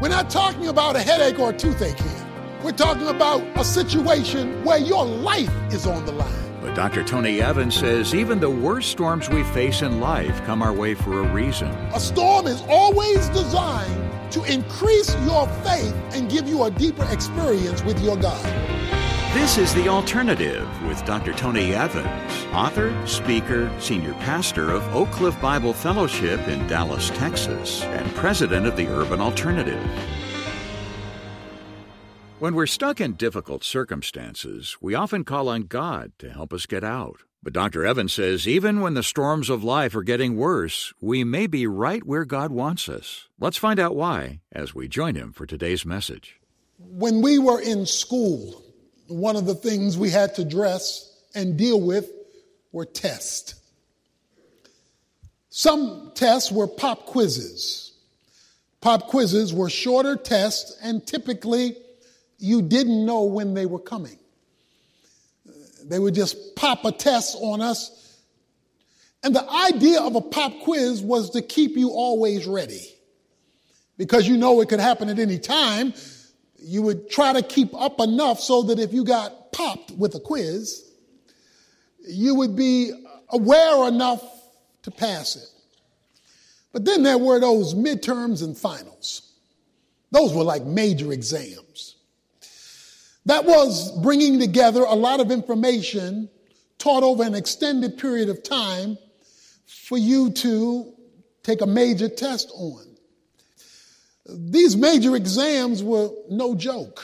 We're not talking about a headache or a toothache here. We're talking about a situation where your life is on the line. But Dr. Tony Evans says even the worst storms we face in life come our way for a reason. A storm is always designed to increase your faith and give you a deeper experience with your God. This is The Alternative with Dr. Tony Evans, author, speaker, senior pastor of Oak Cliff Bible Fellowship in Dallas, Texas, and president of the Urban Alternative. When we're stuck in difficult circumstances, we often call on God to help us get out. But Dr. Evans says even when the storms of life are getting worse, we may be right where God wants us. Let's find out why as we join him for today's message. When we were in school, one of the things we had to address and deal with were tests. Some tests were pop quizzes. Pop quizzes were shorter tests, and typically you didn't know when they were coming. They would just pop a test on us. And the idea of a pop quiz was to keep you always ready. Because you know it could happen at any time, you would try to keep up enough so that if you got popped with a quiz, you would be aware enough to pass it. But then there were those midterms and finals. Those were like major exams. That was bringing together a lot of information taught over an extended period of time for you to take a major test on. These major exams were no joke.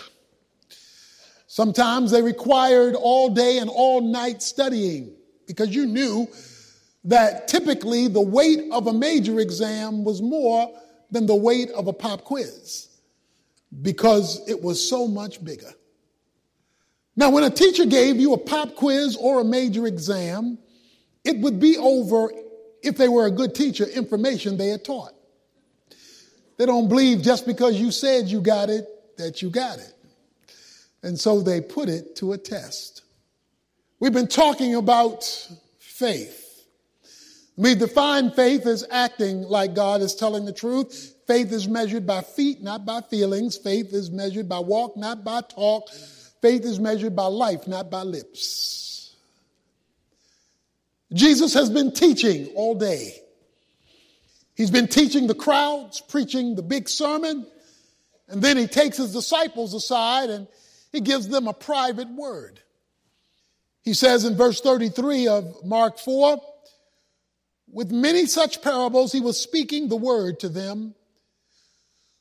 Sometimes they required all day and all night studying because you knew that typically the weight of a major exam was more than the weight of a pop quiz because it was so much bigger. Now, when a teacher gave you a pop quiz or a major exam, it would be over, if they were a good teacher, information they had taught. They don't believe just because you said you got it that you got it. And so they put it to a test. We've been talking about faith. We define faith as acting like God is telling the truth. Faith is measured by feet, not by feelings. Faith is measured by walk, not by talk. Faith is measured by life, not by lips. Jesus has been teaching all day. He's been teaching the crowds, preaching the big sermon, and then he takes his disciples aside and he gives them a private word. He says in verse 33 of Mark 4, with many such parables, he was speaking the word to them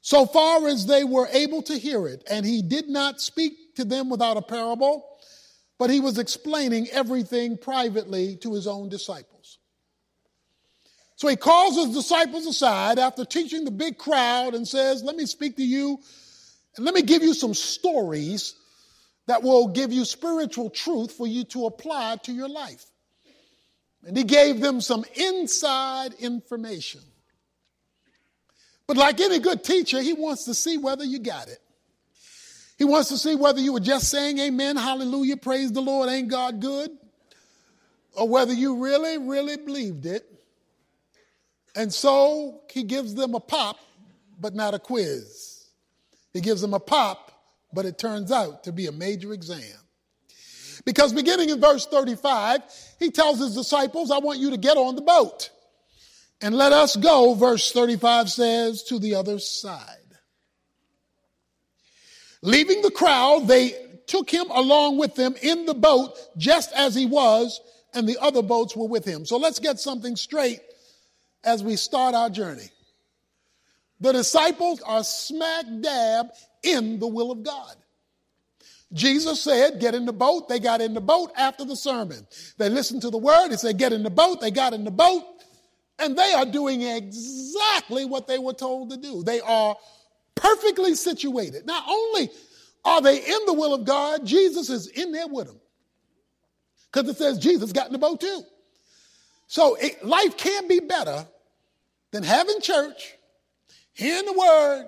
so far as they were able to hear it. And he did not speak to them without a parable, but he was explaining everything privately to his own disciples. So he calls his disciples aside after teaching the big crowd and says, Let me speak to you and let me give you some stories that will give you spiritual truth for you to apply to your life. And he gave them some inside information. But like any good teacher, he wants to see whether you got it. He wants to see whether you were just saying amen, hallelujah, praise the Lord, ain't God good? Or whether you really, really believed it. And so he gives them a pop, but not a quiz. He gives them a pop, but it turns out to be a major exam. Because beginning in verse 35, he tells his disciples, I want you to get on the boat and let us go, verse 35 says, to the other side. Leaving the crowd, they took him along with them in the boat just as he was, and the other boats were with him. So let's get something straight as we start our journey. The disciples are smack dab in the will of God. Jesus said, get in the boat. They got in the boat after the sermon. They listened to the word. He said, get in the boat. They got in the boat. And they are doing exactly what they were told to do. They are perfectly situated. Not only are they in the will of God, Jesus is in there with them. Because it says Jesus got in the boat too. So it, life can't be better than having church, hearing the word,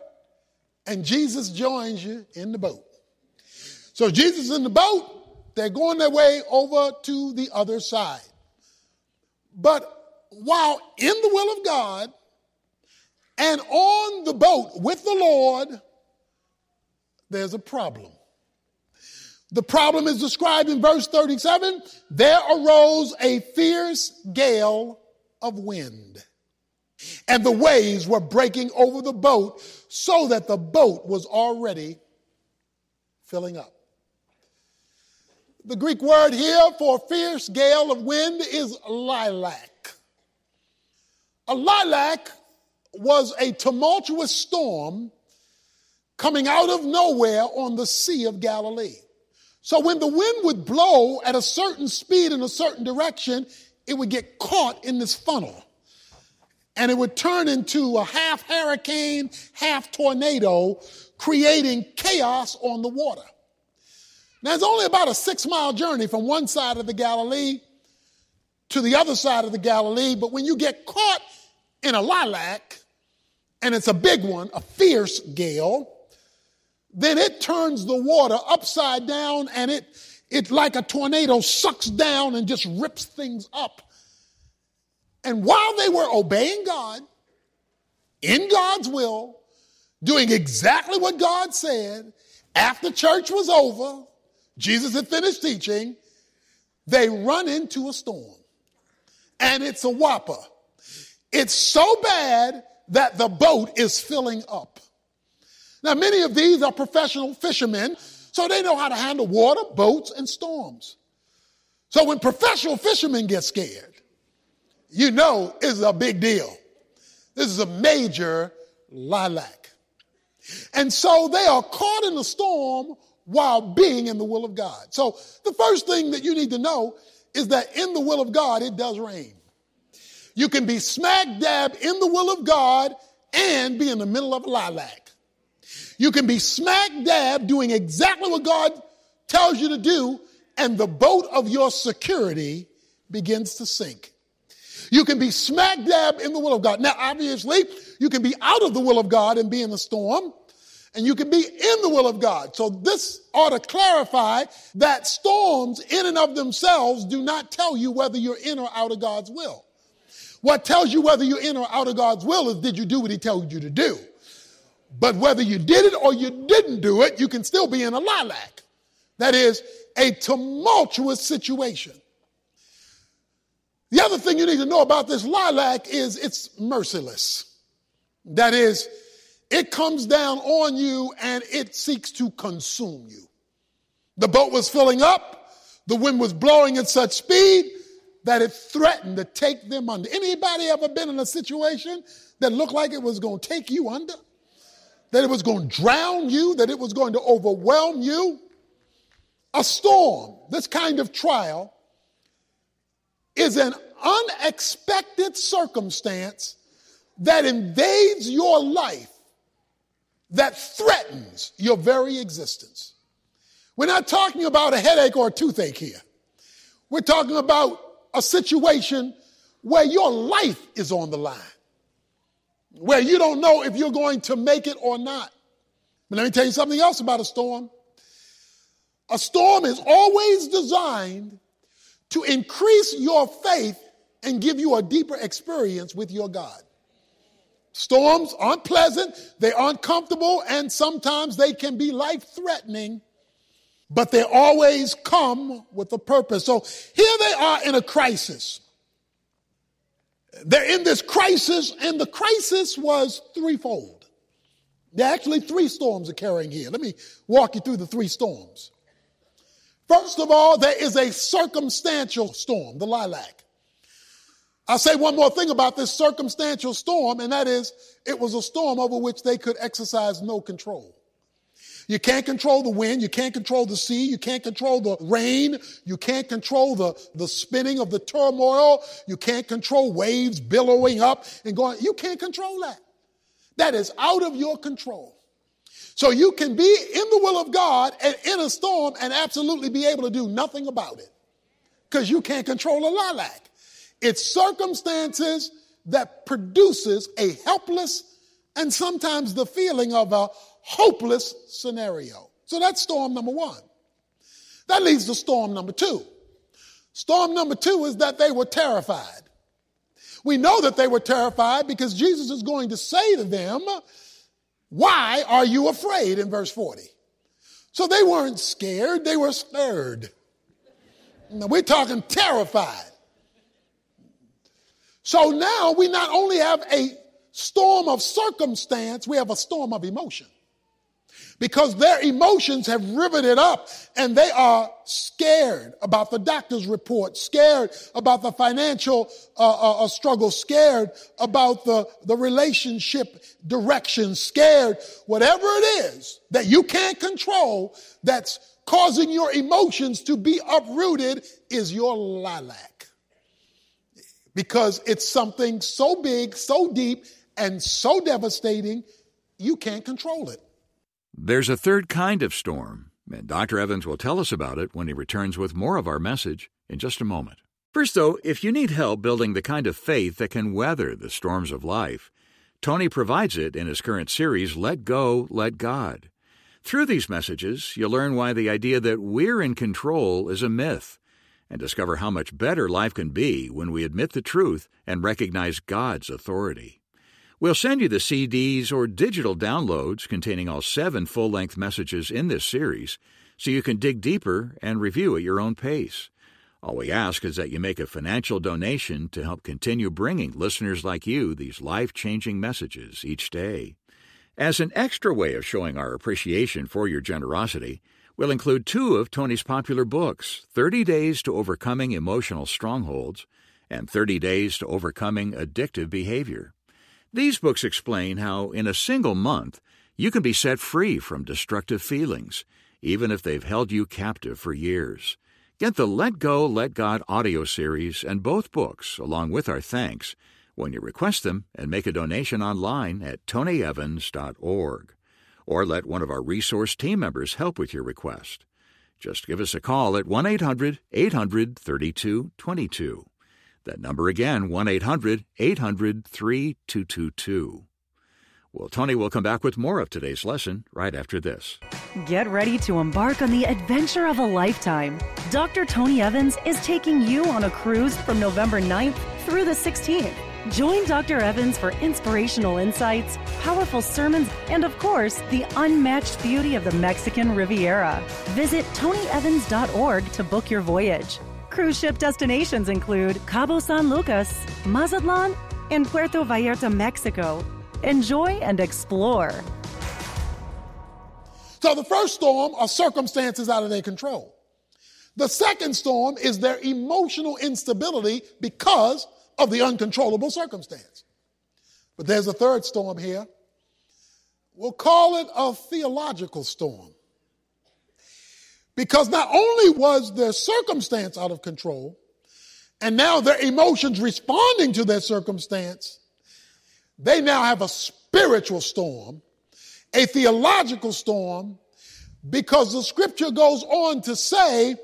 and Jesus joins you in the boat. So Jesus is in the boat, they're going their way over to the other side. But while in the will of God And on the boat with the Lord, there's a problem. The problem is described in verse 37. There arose a fierce gale of wind, and the waves were breaking over the boat so that the boat was already filling up. The Greek word here for fierce gale of wind is lailaps. A lailaps was a tumultuous storm coming out of nowhere on the Sea of Galilee. So when the wind would blow at a certain speed in a certain direction, it would get caught in this funnel. And it would turn into a half hurricane, half tornado, creating chaos on the water. Now, it's only about a six mile journey from one side of the Galilee to the other side of the Galilee, but when you get caught in a lailaps, and it's a big one, a fierce gale, then it turns the water upside down and it, it like a tornado sucks down and just rips things up. And while they were obeying God, in God's will, doing exactly what God said, after church was over, Jesus had finished teaching, they run into a storm. And it's a whopper. It's so bad that the boat is filling up. Now, many of these are professional fishermen, so they know how to handle water, boats, and storms. So when professional fishermen get scared, you know is a big deal. This is a major lailaps. And so they are caught in a storm while being in the will of God. So the first thing that you need to know is that in the will of God, it does rain. You can be smack dab in the will of God and be in the middle of a lailaps. You can be smack dab doing exactly what God tells you to do, and the boat of your security begins to sink. You can be smack dab in the will of God. Now, obviously, you can be out of the will of God and be in the storm, and you can be in the will of God. So this ought to clarify that storms in and of themselves do not tell you whether you're in or out of God's will. What tells you whether you're in or out of God's will is did you do what he told you to do? But whether you did it or you didn't do it, you can still be in a lailaps. That is a tumultuous situation. The other thing you need to know about this lailaps is it's merciless. That is, it comes down on you and it seeks to consume you. The boat was filling up, the wind was blowing at such speed that it threatened to take them under. Anybody ever been in a situation that looked like it was going to take you under? That it was going to drown you, that it was going to overwhelm you? A storm, this kind of trial, is an unexpected circumstance that invades your life that threatens your very existence. We're not talking about a headache or a toothache here. We're talking about a situation where your life is on the line, where you don't know if you're going to make it or not. But let me tell you something else about a storm. A storm is always designed to increase your faith and give you a deeper experience with your God. Storms aren't pleasant, they aren't comfortable, and sometimes they can be life threatening, but they always come with a purpose. So here they are in a crisis. They're in this crisis, and the crisis was threefold. There are actually three storms occurring here. Let me walk you through the three storms. First of all, there is a circumstantial storm, the lailaps. I'll say one more thing about this circumstantial storm, and that is it was a storm over which they could exercise no control. You can't control the wind. You can't control the sea. You can't control the rain. You can't control the, the spinning of the turmoil. You can't control waves billowing up and going. You can't control that. That is out of your control. So you can be in the will of God and in a storm and absolutely be able to do nothing about it because you can't control a lailaps. It's circumstances that produces a helpless and sometimes the feeling of a hopeless scenario. So that's storm number one. That leads to storm number two. Storm number two is that they were terrified. We know that they were terrified because Jesus is going to say to them, Why are you afraid? in verse 40. So they weren't scared, they were stirred. Now we're talking terrified. So now we not only have a storm of circumstance, we have a storm of emotion because their emotions have riveted up and they are scared about the doctor's report, scared about the financial uh, uh, uh, struggle, scared about the, the relationship direction, scared, whatever it is that you can't control that's causing your emotions to be uprooted is your lailaps. Because it's something so big, so deep, and so devastating, you can't control it. There's a third kind of storm, and Dr. Evans will tell us about it when he returns with more of our message in just a moment. First, though, if you need help building the kind of faith that can weather the storms of life, Tony provides it in his current series, Let Go, Let God. Through these messages, you'll learn why the idea that we're in control is a myth and discover how much better life can be when we admit the truth and recognize God's authority. We'll send you the CDs or digital downloads containing all seven full length messages in this series so you can dig deeper and review at your own pace. All we ask is that you make a financial donation to help continue bringing listeners like you these life changing messages each day. As an extra way of showing our appreciation for your generosity, we'll include two of Tony's popular books 30 Days to Overcoming Emotional Strongholds and 30 Days to Overcoming Addictive Behavior. These books explain how, in a single month, you can be set free from destructive feelings, even if they've held you captive for years. Get the Let Go, Let God audio series and both books, along with our thanks, when you request them and make a donation online at tonyevans.org. Or let one of our resource team members help with your request. Just give us a call at 1 800 800 3222. That number again, 1 800 800 3222. Well, Tony will come back with more of today's lesson right after this. Get ready to embark on the adventure of a lifetime. Dr. Tony Evans is taking you on a cruise from November 9th through the 16th. Join Dr. Evans for inspirational insights, powerful sermons, and of course, the unmatched beauty of the Mexican Riviera. Visit tonyevans.org to book your voyage. Cruise ship destinations include Cabo San Lucas, Mazatlan, and Puerto Vallarta, Mexico. Enjoy and explore. So the first storm are circumstances out of their control. The second storm is their emotional instability because of the uncontrollable circumstance. But there's a third storm here. We'll call it a theological storm. Because not only was their circumstance out of control, and now their emotions responding to their circumstance, they now have a spiritual storm, a theological storm, because the scripture goes on to say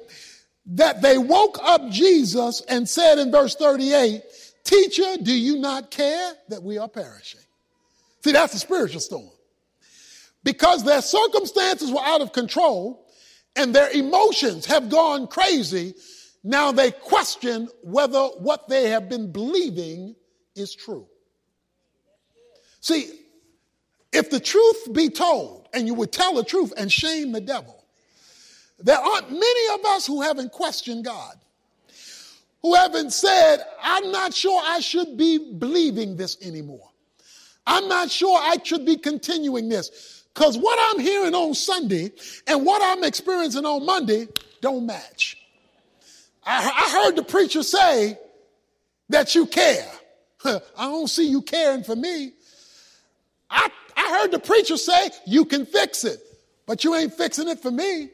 that they woke up Jesus and said in verse 38, Teacher, do you not care that we are perishing? See, that's a spiritual storm. Because their circumstances were out of control, and their emotions have gone crazy, now they question whether what they have been believing is true. See, if the truth be told, and you would tell the truth and shame the devil, there aren't many of us who haven't questioned God, who haven't said, I'm not sure I should be believing this anymore. I'm not sure I should be continuing this. Because what I'm hearing on Sunday and what I'm experiencing on Monday don't match. I, I heard the preacher say that you care. I don't see you caring for me. I, I heard the preacher say you can fix it, but you ain't fixing it for me.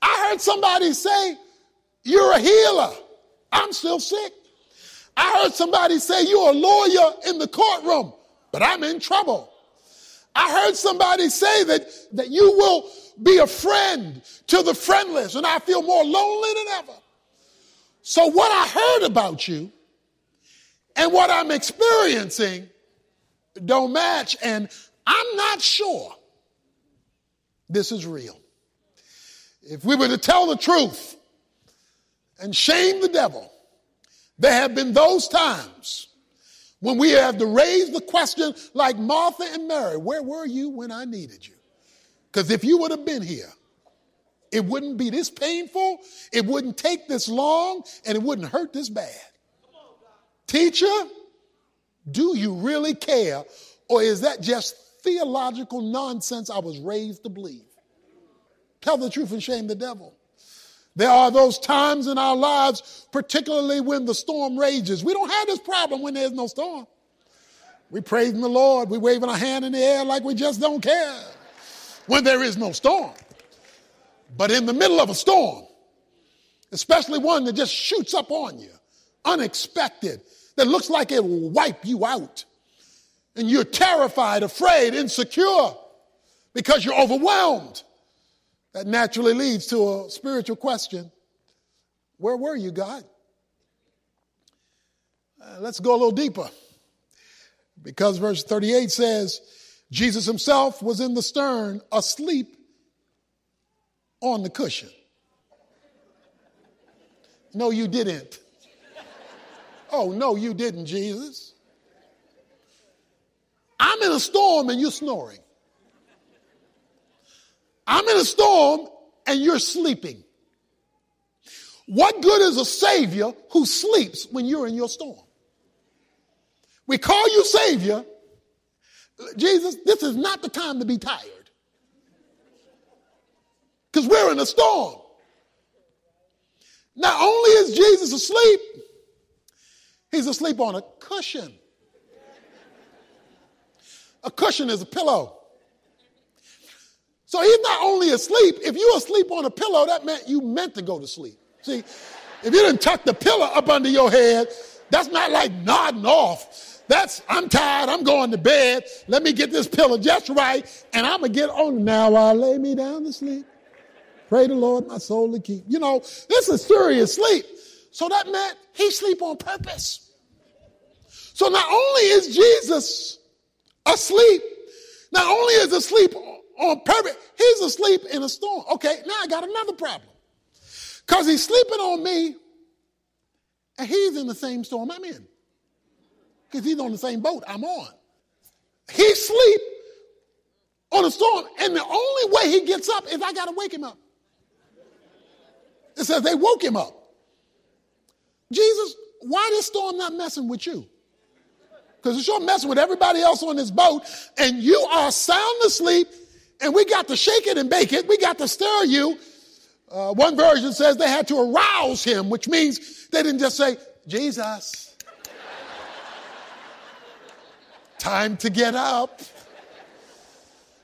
I heard somebody say you're a healer. I'm still sick. I heard somebody say you're a lawyer in the courtroom, but I'm in trouble. I heard somebody say that, that you will be a friend to the friendless, and I feel more lonely than ever. So, what I heard about you and what I'm experiencing don't match, and I'm not sure this is real. If we were to tell the truth and shame the devil, there have been those times When we have to raise the question like Martha and Mary, where were you when I needed you? Because if you would have been here, it wouldn't be this painful, it wouldn't take this long, and it wouldn't hurt this bad. Teacher, do you really care? Or is that just theological nonsense I was raised to believe? Tell the truth and shame the devil. There are those times in our lives, particularly when the storm rages. We don't have this problem when there's no storm. We praising the Lord. We waving our hand in the air like we just don't care when there is no storm. But in the middle of a storm, especially one that just shoots up on you, unexpected, that looks like it will wipe you out, and you're terrified, afraid, insecure because you're overwhelmed that naturally leads to a spiritual question Where were you, God? Uh, let's go a little deeper. Because verse 38 says, Jesus himself was in the stern, asleep on the cushion. No, you didn't. Oh, no, you didn't, Jesus. I'm in a storm and you're snoring. I'm in a storm and you're sleeping. What good is a Savior who sleeps when you're in your storm? We call you Savior. Jesus, this is not the time to be tired. Because we're in a storm. Not only is Jesus asleep, he's asleep on a cushion. A cushion is a pillow. So he's not only asleep, if you're asleep on a pillow, that meant you meant to go to sleep. See, if you didn't tuck the pillow up under your head, that's not like nodding off. That's, I'm tired, I'm going to bed. Let me get this pillow just right, and I'm to get on now I lay me down to sleep. Pray the Lord my soul to keep. You know, this is serious sleep. So that meant he sleep on purpose. So not only is Jesus asleep, not only is asleep on purpose. He's asleep in a storm. Okay, now I got another problem. Because he's sleeping on me and he's in the same storm I'm in. Because he's on the same boat I'm on. He sleep on a storm, and the only way he gets up is I got to wake him up. It says they woke him up. Jesus, why this storm not messing with you? Because sure messing with everybody else on this boat, and you are sound asleep and we got to shake it and bake it. We got to stir you. Uh, one version says they had to arouse him, which means they didn't just say, Jesus, time to get up.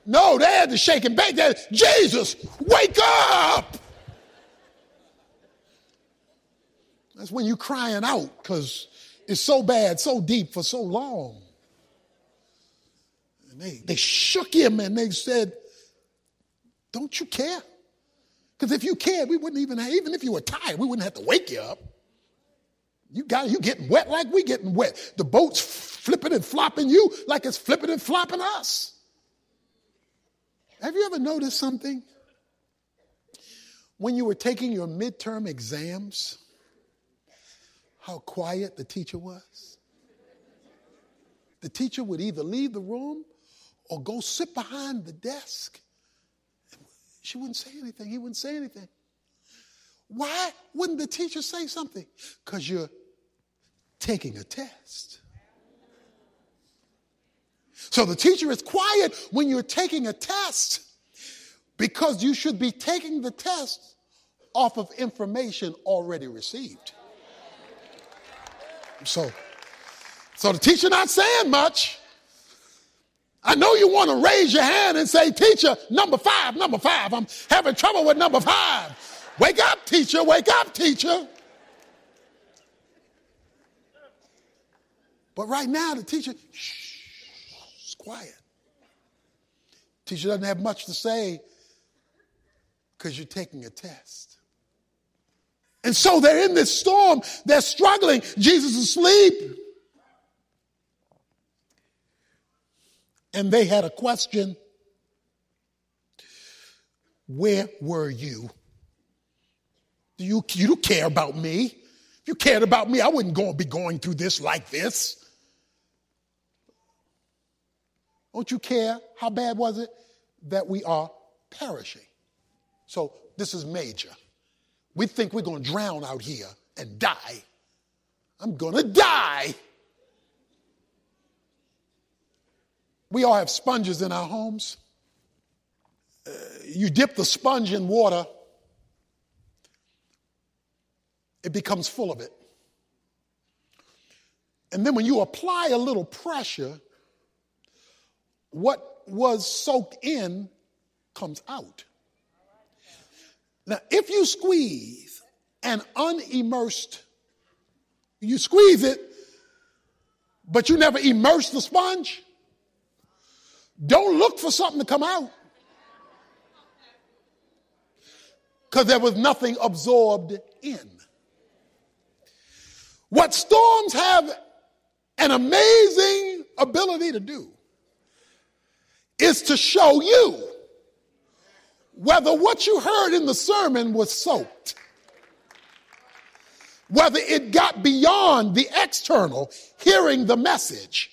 No, they had to shake and bake. They Jesus, wake up. That's when you're crying out because it's so bad, so deep for so long. And they, they shook him and they said, don't you care? Because if you cared, we wouldn't even, have, even if you were tired, we wouldn't have to wake you up. You got you getting wet like we getting wet. The boat's flipping and flopping you like it's flipping and flopping us. Have you ever noticed something? When you were taking your midterm exams, how quiet the teacher was? The teacher would either leave the room or go sit behind the desk she wouldn't say anything. He wouldn't say anything. Why wouldn't the teacher say something? Because you're taking a test. So the teacher is quiet when you're taking a test because you should be taking the test off of information already received. So, so the teacher not saying much. I know you want to raise your hand and say, Teacher, number five, number five. I'm having trouble with number five. Wake up, teacher. Wake up, teacher. But right now, the teacher, shh, is quiet. Teacher doesn't have much to say because you're taking a test. And so they're in this storm. They're struggling. Jesus is asleep. and they had a question Where were you? Do you, you don't care about me. If you cared about me, I wouldn't go, be going through this like this. Don't you care? How bad was it? That we are perishing. So this is major. We think we're going to drown out here and die. I'm going to die. We all have sponges in our homes. Uh, you dip the sponge in water, it becomes full of it. And then when you apply a little pressure, what was soaked in comes out. Now, if you squeeze an unimmersed, you squeeze it, but you never immerse the sponge, don't look for something to come out. Because there was nothing absorbed in. What storms have an amazing ability to do is to show you whether what you heard in the sermon was soaked, whether it got beyond the external, hearing the message,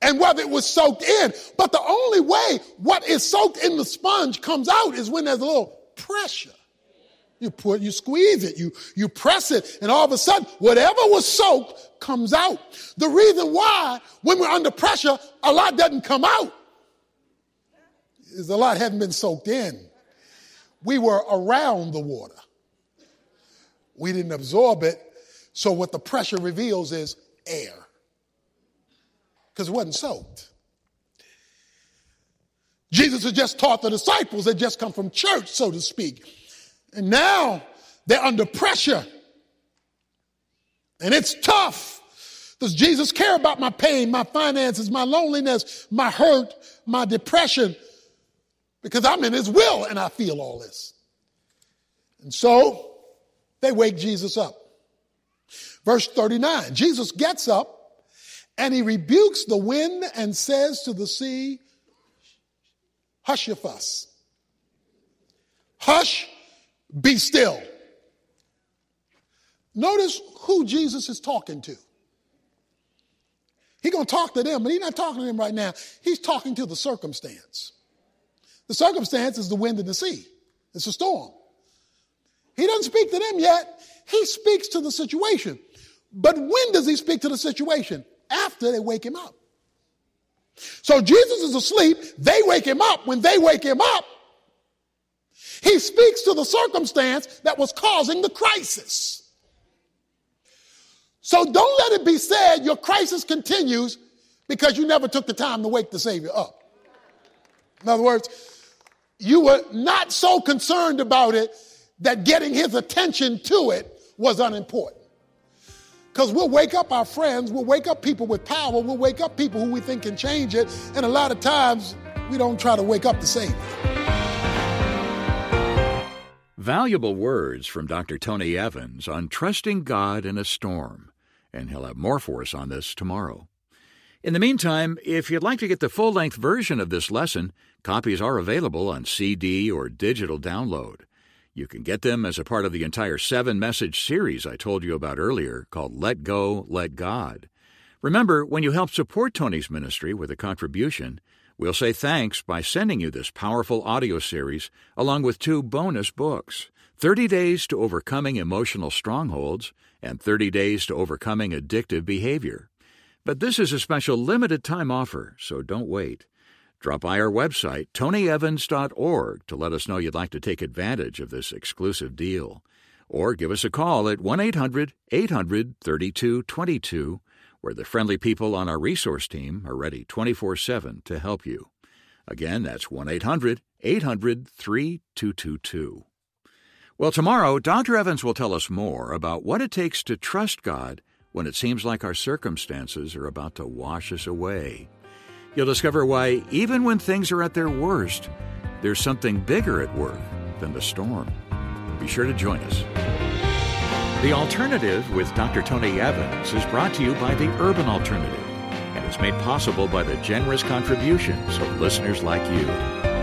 and whether it was soaked in. But the only way what is soaked in the sponge comes out is when there's a little pressure. You put, you squeeze it, you, you press it, and all of a sudden, whatever was soaked comes out. The reason why, when we're under pressure, a lot doesn't come out is a lot hadn't been soaked in. We were around the water. We didn't absorb it. So what the pressure reveals is air. Because it wasn't soaked. Jesus had just taught the disciples that just come from church, so to speak. And now they're under pressure. And it's tough. Does Jesus care about my pain, my finances, my loneliness, my hurt, my depression? Because I'm in his will and I feel all this. And so they wake Jesus up. Verse 39 Jesus gets up and he rebukes the wind and says to the sea, Hush your fuss. Hush, be still. Notice who Jesus is talking to. He's going to talk to them, but he's not talking to them right now. He's talking to the circumstance. The circumstance is the wind and the sea. It's a storm. He doesn't speak to them yet. He speaks to the situation. But when does he speak to the situation? After they wake him up. So Jesus is asleep. They wake him up. When they wake him up, he speaks to the circumstance that was causing the crisis. So don't let it be said your crisis continues because you never took the time to wake the Savior up. In other words, you were not so concerned about it that getting his attention to it was unimportant. Because we'll wake up our friends, we'll wake up people with power, we'll wake up people who we think can change it, and a lot of times we don't try to wake up the Savior. Valuable words from Dr. Tony Evans on trusting God in a storm, and he'll have more for us on this tomorrow. In the meantime, if you'd like to get the full length version of this lesson, copies are available on CD or digital download. You can get them as a part of the entire seven message series I told you about earlier called Let Go, Let God. Remember, when you help support Tony's ministry with a contribution, we'll say thanks by sending you this powerful audio series along with two bonus books 30 Days to Overcoming Emotional Strongholds and 30 Days to Overcoming Addictive Behavior. But this is a special limited time offer, so don't wait. Drop by our website, tonyevans.org, to let us know you'd like to take advantage of this exclusive deal. Or give us a call at 1 800 800 3222, where the friendly people on our resource team are ready 24 7 to help you. Again, that's 1 800 800 3222. Well, tomorrow, Dr. Evans will tell us more about what it takes to trust God when it seems like our circumstances are about to wash us away. You'll discover why, even when things are at their worst, there's something bigger at work than the storm. Be sure to join us. The Alternative with Dr. Tony Evans is brought to you by the Urban Alternative and is made possible by the generous contributions of listeners like you.